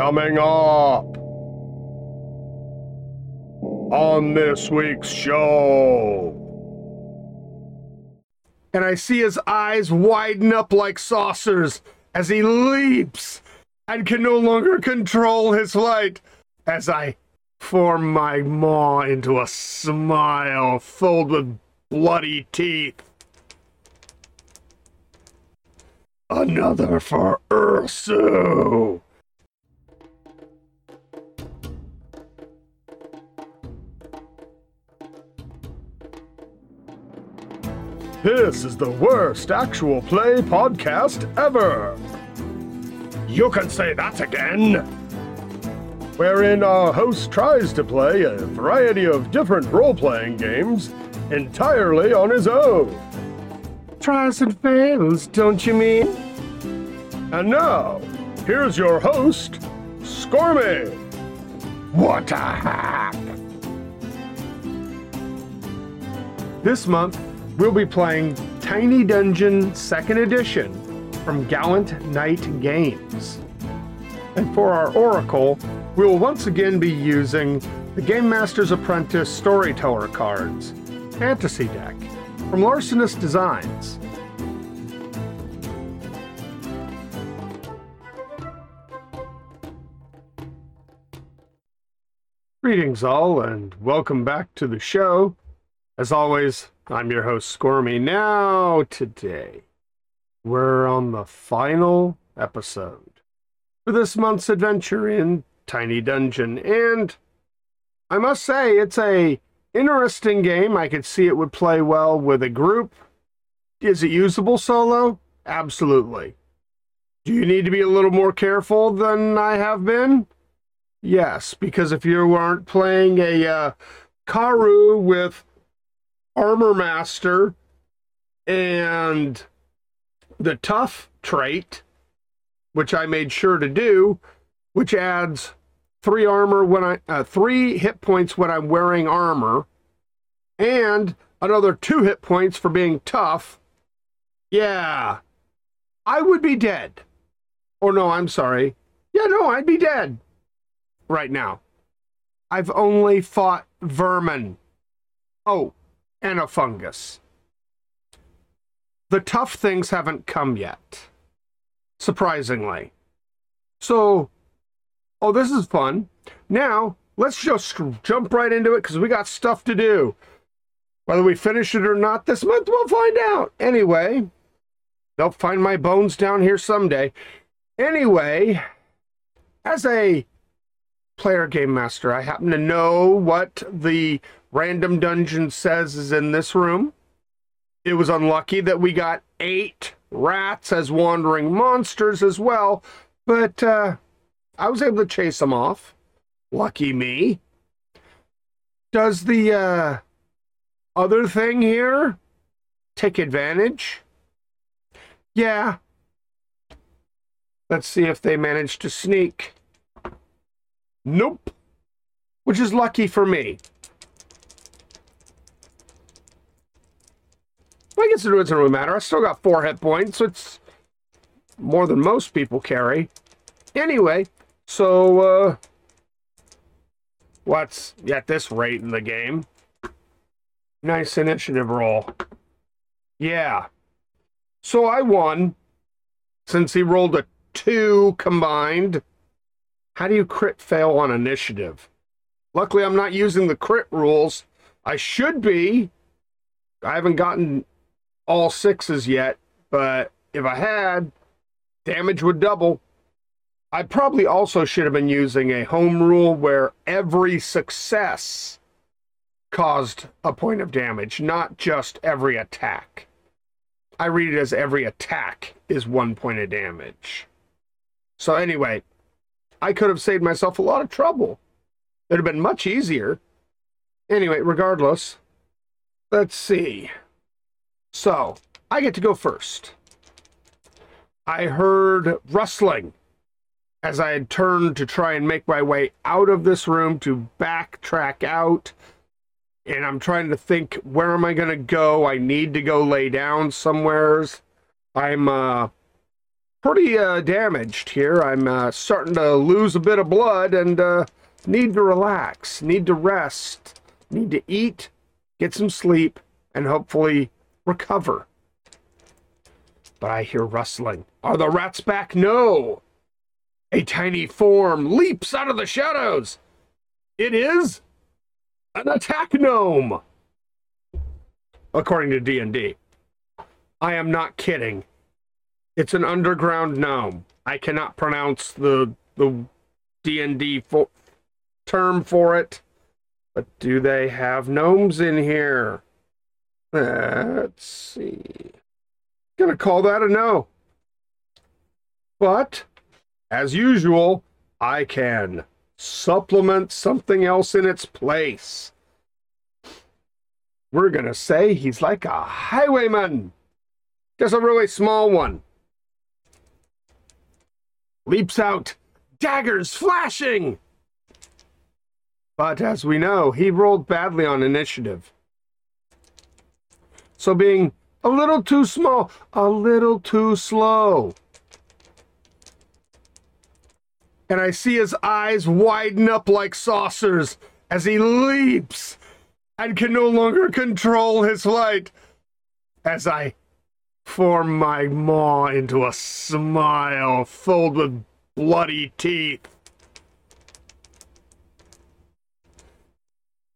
Coming up on this week's show. And I see his eyes widen up like saucers as he leaps and can no longer control his flight as I form my maw into a smile filled with bloody teeth. Another for Ursu. This is the worst actual play podcast ever. You can say that again. Wherein our host tries to play a variety of different role playing games entirely on his own. Tries and fails, don't you mean? And now, here's your host, Scormy. What a hack! This month, we'll be playing Tiny Dungeon 2nd Edition from Gallant Knight Games. And for our Oracle, we will once again be using the Game Master's Apprentice Storyteller cards, Fantasy deck, from Larcenous Designs. Greetings, all, and welcome back to the show. As always, I'm your host, Scormy. Now, today, we're on the final episode for this month's adventure in Tiny Dungeon, and I must say, it's a interesting game. I could see it would play well with a group. Is it usable solo? Absolutely. Do you need to be a little more careful than I have been? Yes, because if you aren't playing a uh, Karhu with Armor Master and the Tough trait, which I made sure to do, which adds three armor when I uh, three hit points when I'm wearing armor, and another two hit points for being tough. Yeah, I would be dead. Or no, I'm sorry. Yeah, no, I'd be dead right now. I've only fought vermin. Oh, and a fungus. The tough things haven't come yet, surprisingly. So, oh, this is fun. Now, let's just jump right into it because we got stuff to do. Whether we finish it or not this month, we'll find out. Anyway, they'll find my bones down here someday. Anyway, as a player game master, I happen to know what the random dungeon says is in this room. It was unlucky that we got eight rats as wandering monsters as well, but uh, I was able to chase them off. Lucky me. Does the uh, other thing here take advantage? Yeah. Let's see if they manage to sneak. Nope. Which is lucky for me. I guess it doesn't really matter. I still got four hit points, so it's more than most people carry. Anyway, so, uh, what's at this rate in the game? Nice initiative roll. Yeah. So I won, since he rolled a two combined. How do you crit fail on initiative? Luckily, I'm not using the crit rules. I should be. I haven't gotten all sixes yet, but if I had, damage would double. I probably also should have been using a home rule where every success caused a point of damage, not just every attack. I read it as every attack is one point of damage. So, anyway, I could have saved myself a lot of trouble. It'd have been much easier. Anyway, regardless, let's see. So, I get to go first. I heard rustling as I had turned to try and make my way out of this room to backtrack out. And I'm trying to think, where am I going to go? I need to go lay down somewheres. I'm uh, pretty uh, damaged here. I'm uh, starting to lose a bit of blood and uh, need to relax, need to rest, need to eat, get some sleep, and hopefully recover. But I hear rustling. Are the rats back? No! A tiny form leaps out of the shadows. It is an attack gnome. According to D&D. I am not kidding. It's an underground gnome. I cannot pronounce the the D&D term for it. But do they have gnomes in here? Let's see. Gonna call that a no. But, as usual, I can supplement something else in its place. We're gonna say he's like a highwayman. Just a really small one. Leaps out, daggers flashing. But as we know, he rolled badly on initiative. So being a little too small, a little too slow. And I see his eyes widen up like saucers as he leaps and can no longer control his flight. As I form my maw into a smile filled with bloody teeth.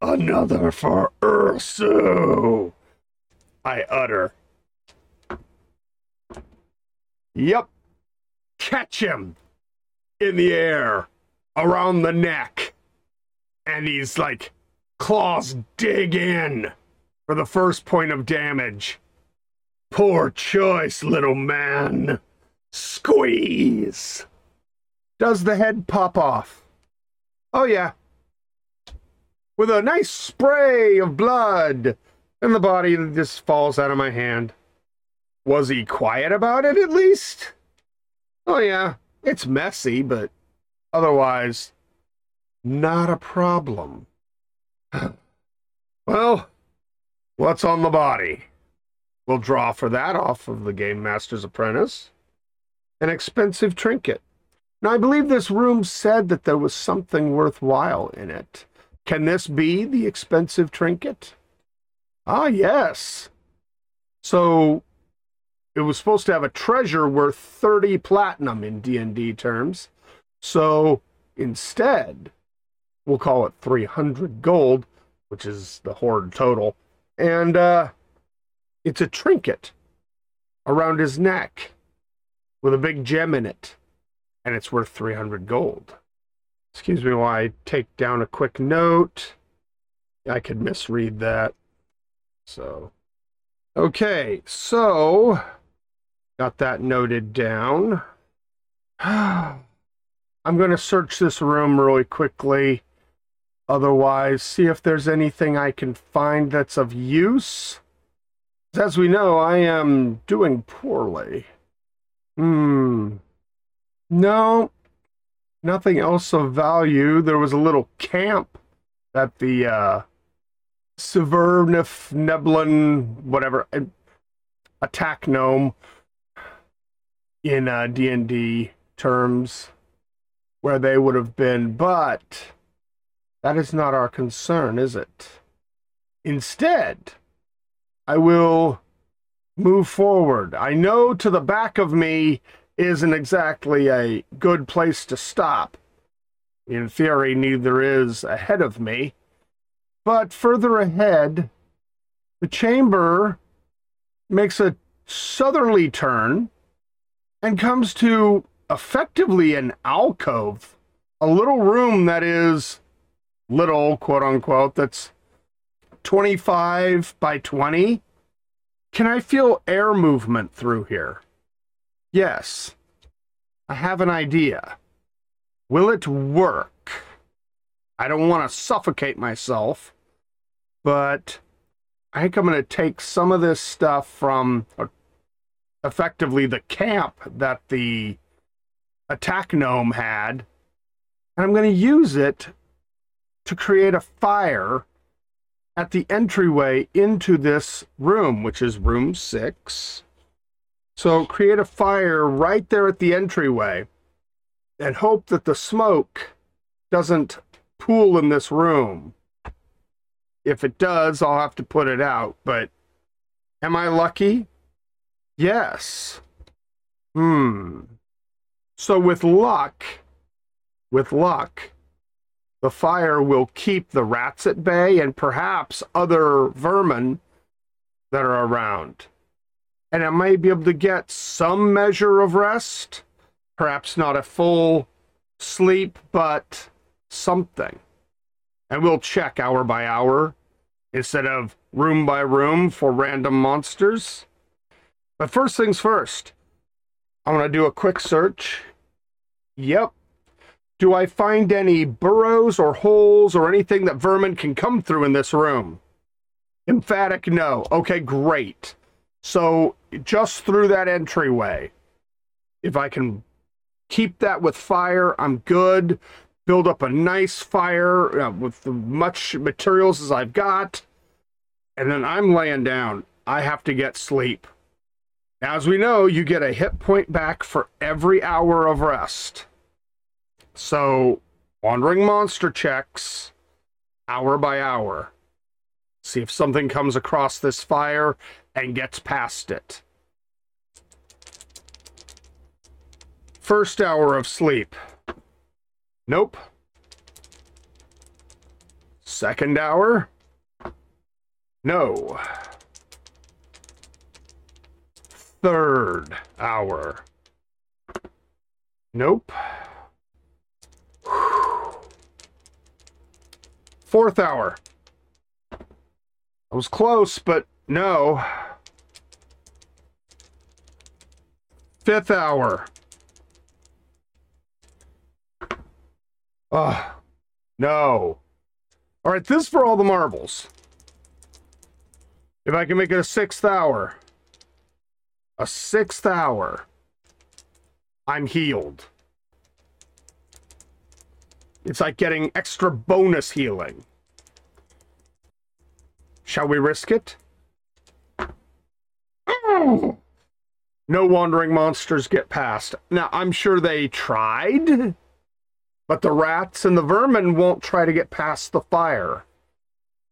Another for Ursu, I utter. Yep. Catch him in the air around the neck. And he's like, claws dig in for the first point of damage. Poor choice, little man. Squeeze. Does the head pop off? Oh, yeah. With a nice spray of blood, and the body just falls out of my hand. Was he quiet about it at least? Oh, yeah. It's messy, but otherwise, not a problem. well, what's on the body? We'll draw for that off of the Game Master's Apprentice. An expensive trinket. Now, I believe this room said that there was something worthwhile in it. Can this be the expensive trinket? Ah, yes. So it was supposed to have a treasure worth 30 platinum in D&D terms. So instead, we'll call it 300 gold, which is the hoard total. And uh, it's a trinket around his neck with a big gem in it, and it's worth 300 gold. Excuse me while I take down a quick note. I could misread that. So, okay, so Got that noted down. I'm going to search this room really quickly. Otherwise, see if there's anything I can find that's of use. As we know, I am doing poorly. Hmm. No, nothing else of value. There was a little camp that the uh, Severnif Neblin, whatever, attack gnome in uh, D&D terms where they would have been, but that is not our concern, is it? Instead, I will move forward. I know to the back of me isn't exactly a good place to stop. In theory, neither is ahead of me. But further ahead, the chamber makes a southerly turn and comes to effectively an alcove, a little room that is little, quote unquote, that's 25 by 20. Can I feel air movement through here? Yes. I have an idea. Will it work? I don't want to suffocate myself, but I think I'm going to take some of this stuff from, uh, effectively the camp that the attack gnome had, and I'm going to use it to create a fire at the entryway into this room, which is room six. So create a fire right there at the entryway and hope that the smoke doesn't pool in this room. If it does, I'll have to put it out. But am I lucky? Yes. Hmm. So with luck, with luck, the fire will keep the rats at bay and perhaps other vermin that are around. And I may be able to get some measure of rest, perhaps not a full sleep, but something. And we'll check hour by hour instead of room by room for random monsters. But first things first, I'm going to do a quick search. Yep. Do I find any burrows or holes or anything that vermin can come through in this room? Emphatic no. Okay, great. So just through that entryway, if I can keep that with fire, I'm good. Build up a nice fire uh, with as much materials as I've got. And then I'm laying down. I have to get sleep. As we know, you get a hit point back for every hour of rest. So, wandering monster checks hour by hour. See if something comes across this fire and gets past it. First hour of sleep. Nope. Second hour. No. Third hour. Nope. Fourth hour. I was close, but no. Fifth hour. Oh, no. All right, this is for all the marbles. If I can make it a sixth hour. A sixth hour. I'm healed. It's like getting extra bonus healing. Shall we risk it? No wandering monsters get past. Now, I'm sure they tried, but the rats and the vermin won't try to get past the fire.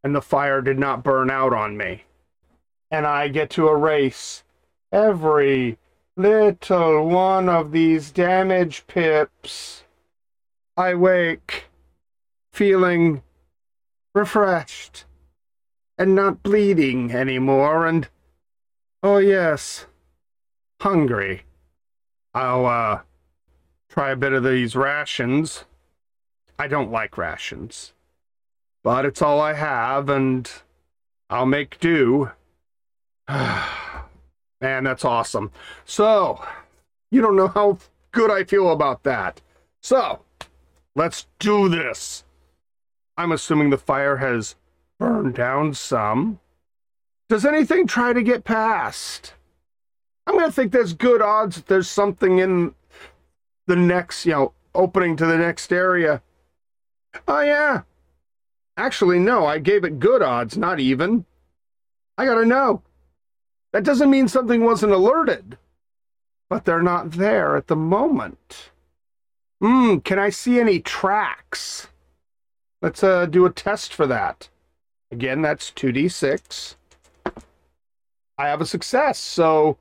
And the fire did not burn out on me. And I get to erase every little one of these damage pips. I wake feeling refreshed and not bleeding anymore and oh yes hungry i'll uh try a bit of these rations. I don't like rations but it's all i have and i'll make do. Man that's awesome. So you don't know how good i feel about that. So let's do this. I'm assuming the fire has burned down some. Does anything try to get past? I'm going to think there's good odds that there's something in the next, you know, opening to the next area. Oh, yeah. Actually, no, I gave it good odds, not even. I gotta know. That doesn't mean something wasn't alerted, but they're not there at the moment. Hmm, can I see any tracks? Let's uh, do a test for that. Again, that's 2d6. I have a success, so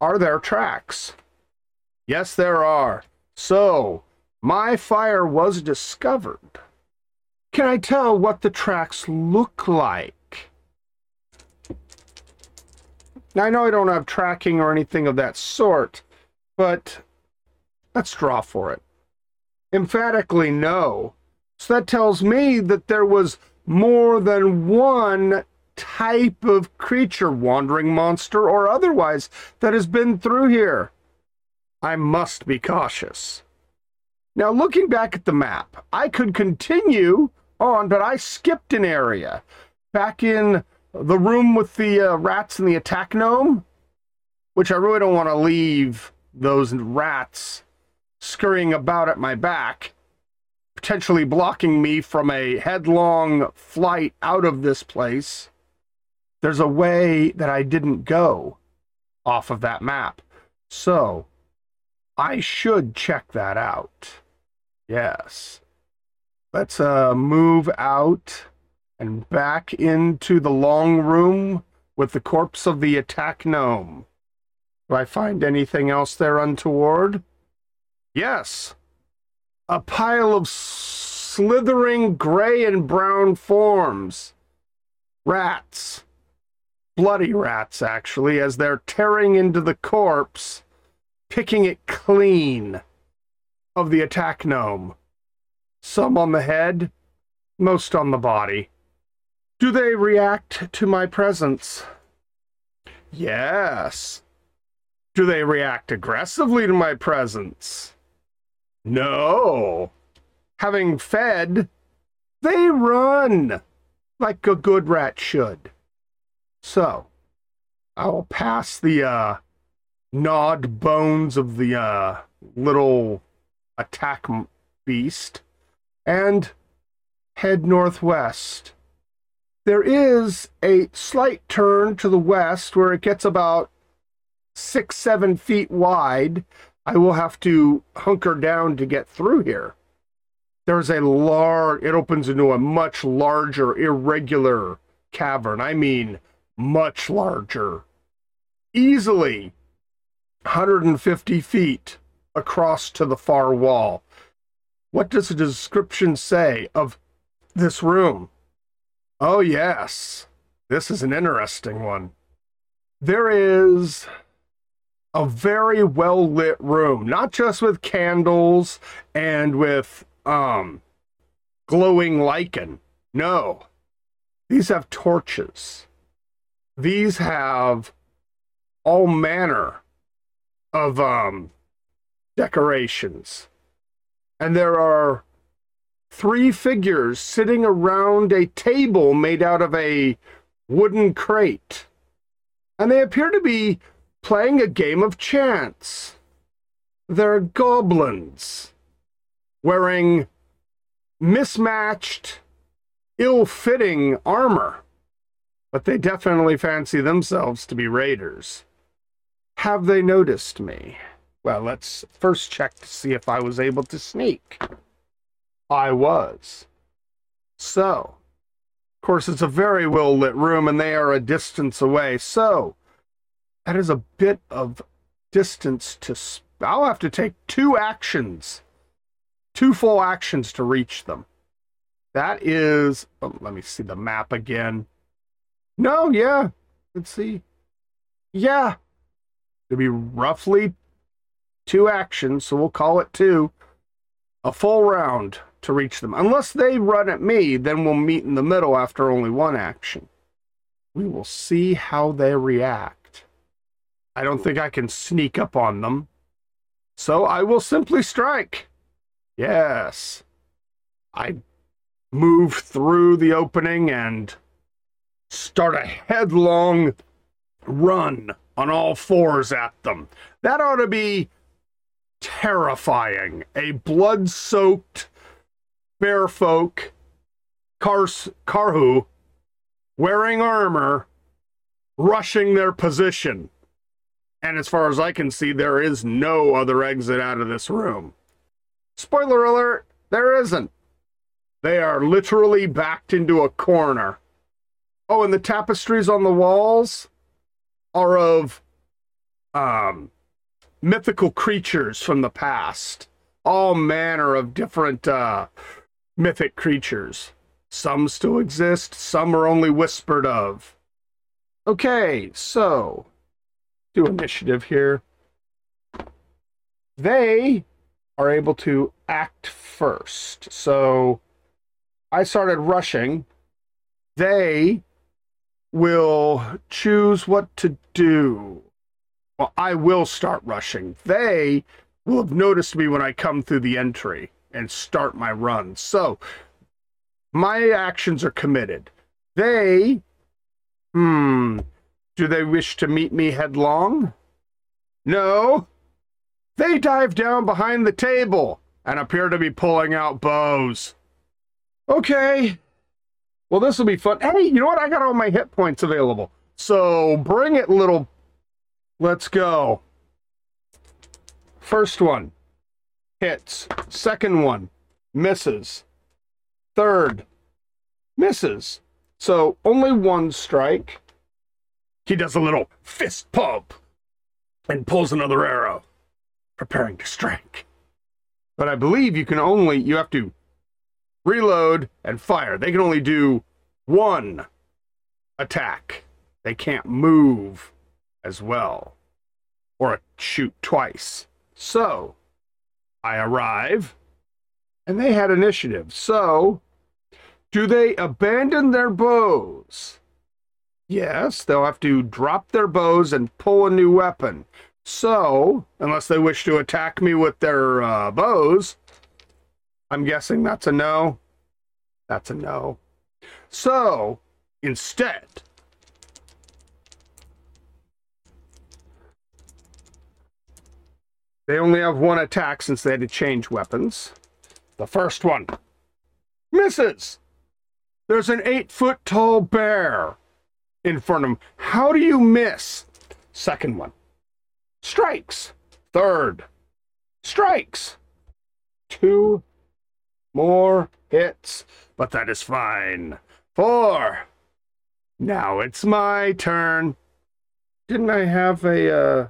are there tracks? Yes, there are. So, my fire was discovered. Can I tell what the tracks look like? Now, I know I don't have tracking or anything of that sort, but let's draw for it. Emphatically, no. So that tells me that there was more than one type of creature, wandering monster or otherwise, that has been through here. I must be cautious. Now, looking back at the map, I could continue on, but I skipped an area. Back in the room with the uh, rats and the attack gnome, which I really don't want to leave those rats scurrying about at my back potentially blocking me from a headlong flight out of this place. There's a way that I didn't go off of that map. So, I should check that out. Yes. Let's uh, move out and back into the long room with the corpse of the attack gnome. Do I find anything else there untoward? Yes. A pile of slithering gray and brown forms. Rats. Bloody rats, actually, as they're tearing into the corpse, picking it clean of the attack gnome. Some on the head, most on the body. Do they react to my presence? Yes. Do they react aggressively to my presence? No. Having fed, they run like a good rat should. So, I will pass the uh, gnawed bones of the uh, little attack beast and head northwest. There is a slight turn to the west where it gets about six, seven feet wide. I will have to hunker down to get through here. There's a large, it opens into a much larger, irregular cavern. I mean, much larger. Easily 150 feet across to the far wall. What does the description say of this room? Oh, yes. This is an interesting one. There is a very well lit room, not just with candles and with um glowing lichen. No. These have torches. These have all manner of um decorations and there are three figures sitting around a table made out of a wooden crate. And they appear to be playing a game of chance. They're goblins wearing mismatched, ill fitting armor, but they definitely fancy themselves to be raiders. Have they noticed me? Well, let's first check to see if I was able to sneak. I was. So, of course, it's a very well lit room and they are a distance away. So, that is a bit of distance to. Sp- I'll have to take two actions, two full actions to reach them. That is. Oh, let me see the map again. No, yeah. Let's see. Yeah. It'd be roughly two actions, so we'll call it two, a full round to reach them. Unless they run at me, then we'll meet in the middle after only one action. We will see how they react. I don't think I can sneak up on them. So I will simply strike. Yes. I move through the opening and start a headlong run on all fours at them. That ought to be terrifying. A blood soaked bear folk, Kars- Karhu, wearing armor, rushing their position. And as far as I can see, there is no other exit out of this room. Spoiler alert, there isn't. They are literally backed into a corner. Oh, and the tapestries on the walls are of um mythical creatures from the past. All manner of different uh, mythic creatures. Some still exist, some are only whispered of. Okay, so do initiative here. They are able to act first. So I started rushing. They will choose what to do well, I will start rushing. They will have noticed me when I come through the entry and start my run. So my actions are committed. They, hmm, do they wish to meet me headlong? No. They dive down behind the table and appear to be pulling out bows. Okay. Well, this will be fun. Hey, you know what? I got all my hit points available. So bring it, little Let's go. First one hits. Second one misses. Third misses. So only one strike. He does a little fist pump and pulls another arrow, preparing to strike. But I believe you can only, you have to reload and fire. They can only do one attack. They can't move as well or shoot twice. So I arrive and they had initiative. So do they abandon their bows? Yes, they'll have to drop their bows and pull a new weapon. So, unless they wish to attack me with their uh, bows, I'm guessing that's a no. That's a no. So, instead, they only have one attack since they had to change weapons. The first one misses. There's an eight foot tall bear in front of him. How do you miss? Second one strikes. Third strikes. Two more hits, but that is fine. Four. Now it's my turn. Didn't I have a uh,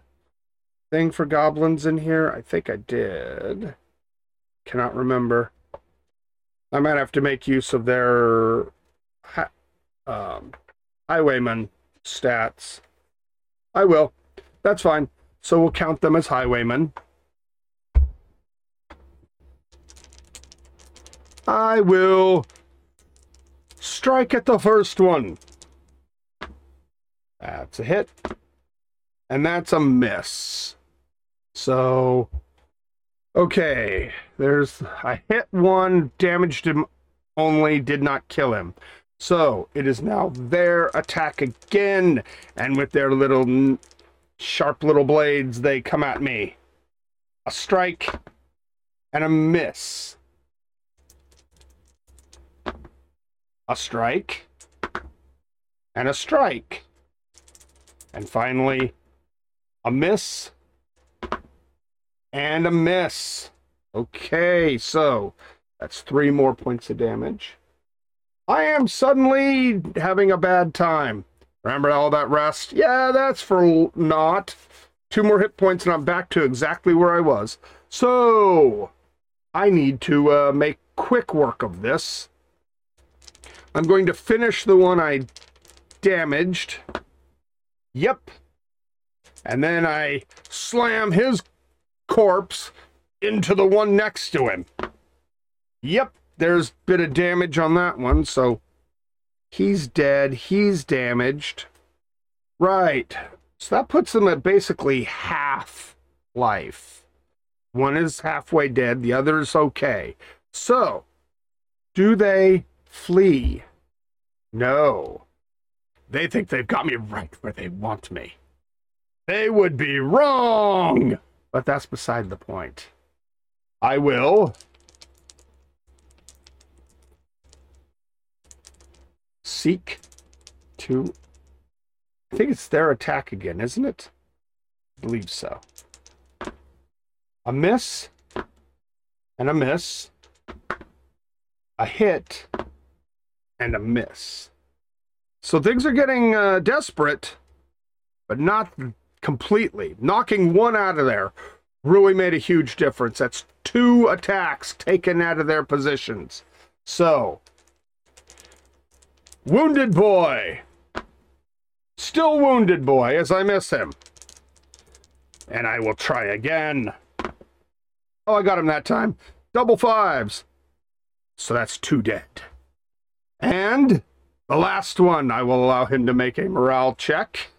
thing for goblins in here? I think I did. Cannot remember. I might have to make use of their um, highwayman stats. I will. That's fine. So we'll count them as highwaymen. I will strike at the first one. That's a hit. And that's a miss. So Okay, there's I hit one, damaged him only, did not kill him. So it is now their attack again, and with their little sharp little blades, they come at me. A strike and a miss. A strike and a strike. And finally, a miss and a miss. Okay, so that's three more points of damage. I am suddenly having a bad time. Remember all that rest? Yeah, that's for naught. Two more hit points and I'm back to exactly where I was. So, I need to uh, make quick work of this. I'm going to finish the one I damaged. Yep. And then I slam his corpse into the one next to him. Yep, there's a bit of damage on that one, so he's dead, he's damaged. Right, so that puts them at basically half life. One is halfway dead, the other is okay. So, do they flee? No. They think they've got me right where they want me. They would be wrong! But that's beside the point. I will seek to. I think it's their attack again, isn't it? I believe so. A miss and a miss, a hit and a miss. So things are getting uh, desperate, but not completely. Knocking one out of there really made a huge difference. That's two attacks taken out of their positions. So, Wounded Boy. Still Wounded Boy as I miss him. And I will try again. Oh, I got him that time. Double fives. So that's two dead. And the last one, I will allow him to make a morale check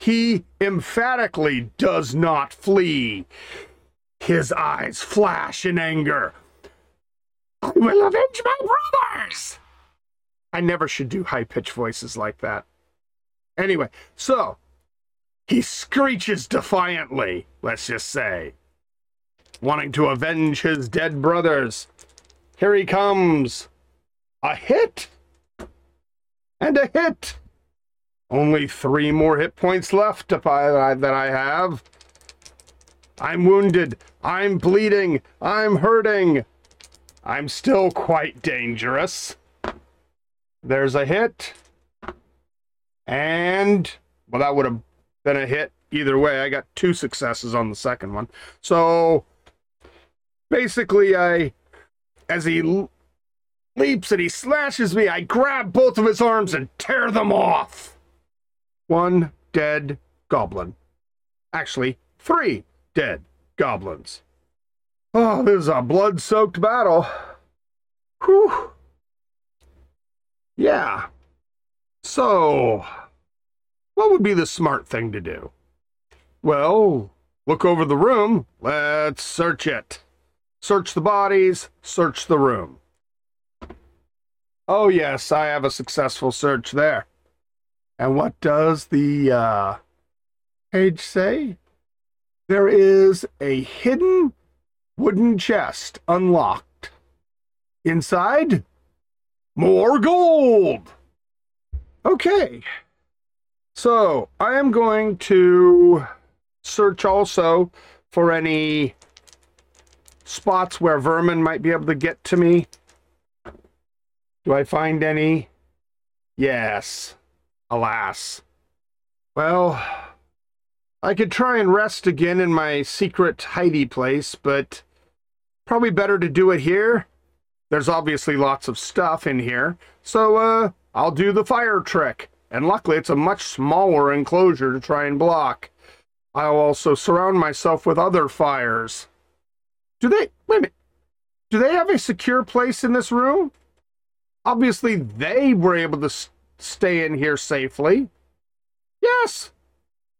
he emphatically does not flee. His eyes flash in anger. I will avenge my brothers! I never should do high pitched voices like that. Anyway, so he screeches defiantly, let's just say, wanting to avenge his dead brothers. Here he comes. A hit and a hit. Only three more hit points left that I have. I'm wounded. I'm bleeding. I'm hurting. I'm still quite dangerous. There's a hit. And, well, that would have been a hit either way. I got two successes on the second one. So, basically, I, as he leaps and he slashes me, I grab both of his arms and tear them off. One dead goblin. Actually, three dead goblins. Oh, this is a blood soaked battle. Whew. Yeah. So, what would be the smart thing to do? Well, look over the room. Let's search it. Search the bodies, search the room. Oh, yes, I have a successful search there. And what does the uh, page say? There is a hidden wooden chest unlocked. Inside, more gold. Okay. So I am going to search also for any spots where vermin might be able to get to me. Do I find any? Yes. Alas. Well, I could try and rest again in my secret hidey place, but probably better to do it here. There's obviously lots of stuff in here, so uh, I'll do the fire trick. And luckily, it's a much smaller enclosure to try and block. I'll also surround myself with other fires. Do they, wait a minute, do they have a secure place in this room? Obviously, they were able to stay in here safely. Yes.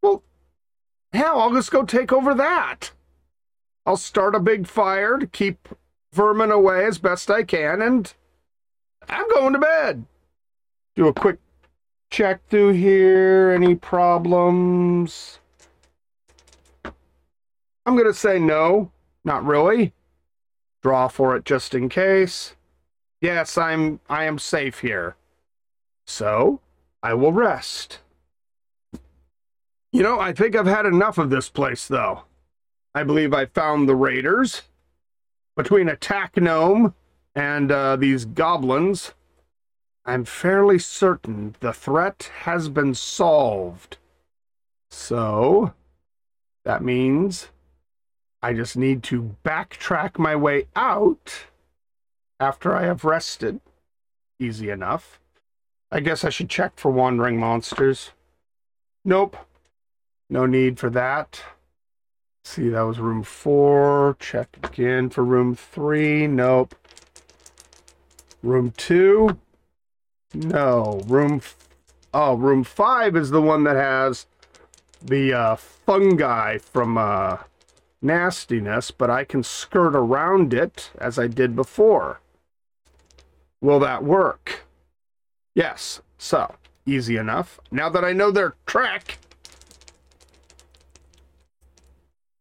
Well, hell, I'll just go take over that. I'll start a big fire to keep vermin away as best I can, and I'm going to bed. Do a quick check through here. Any problems? I'm going to say no, not really. Draw for it just in case. Yes, I'm I am safe here. So, I will rest. You know, I think I've had enough of this place, though. I believe I found the raiders. Between attack gnome and uh, these goblins, I'm fairly certain the threat has been solved. So, that means I just need to backtrack my way out after I have rested. Easy enough. I guess I should check for wandering monsters. Nope. No need for that. see, that was room four. Check again for room three. Nope. Room two. No. Room. oh, room five is the one that has the uh, fungi from uh, nastiness, but I can skirt around it as I did before. Will that work? Yes, so, easy enough. Now that I know their track...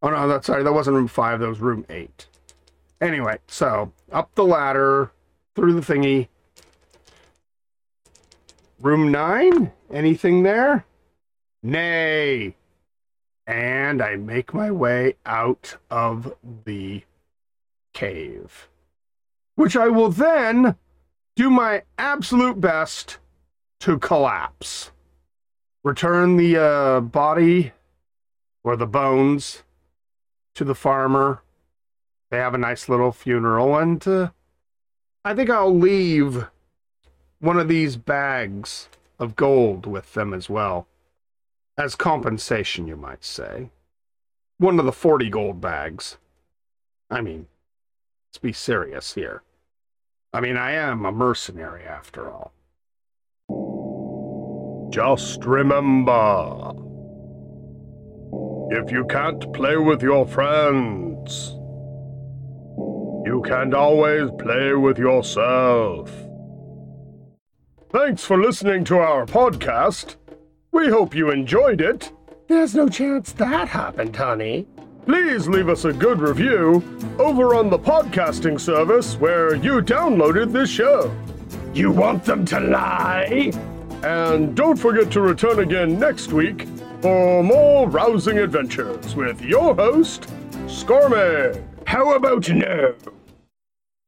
Oh no, that's sorry, that wasn't room 5, that was room 8. Anyway, so, up the ladder, through the thingy. Room 9? Anything there? Nay. And I make my way out of the cave. Which I will then do my absolute best to collapse. Return the uh, body or the bones to the farmer. They have a nice little funeral, and uh, I think I'll leave one of these bags of gold with them as well. As compensation, you might say. One of the 40 gold bags. I mean, let's be serious here. I mean, I am a mercenary after all. Just remember if you can't play with your friends, you can't always play with yourself. Thanks for listening to our podcast. We hope you enjoyed it. There's no chance that happened, honey please leave us a good review over on the podcasting service where you downloaded this show. You want them to lie? And don't forget to return again next week for more rousing adventures with your host, Scormy! How about now?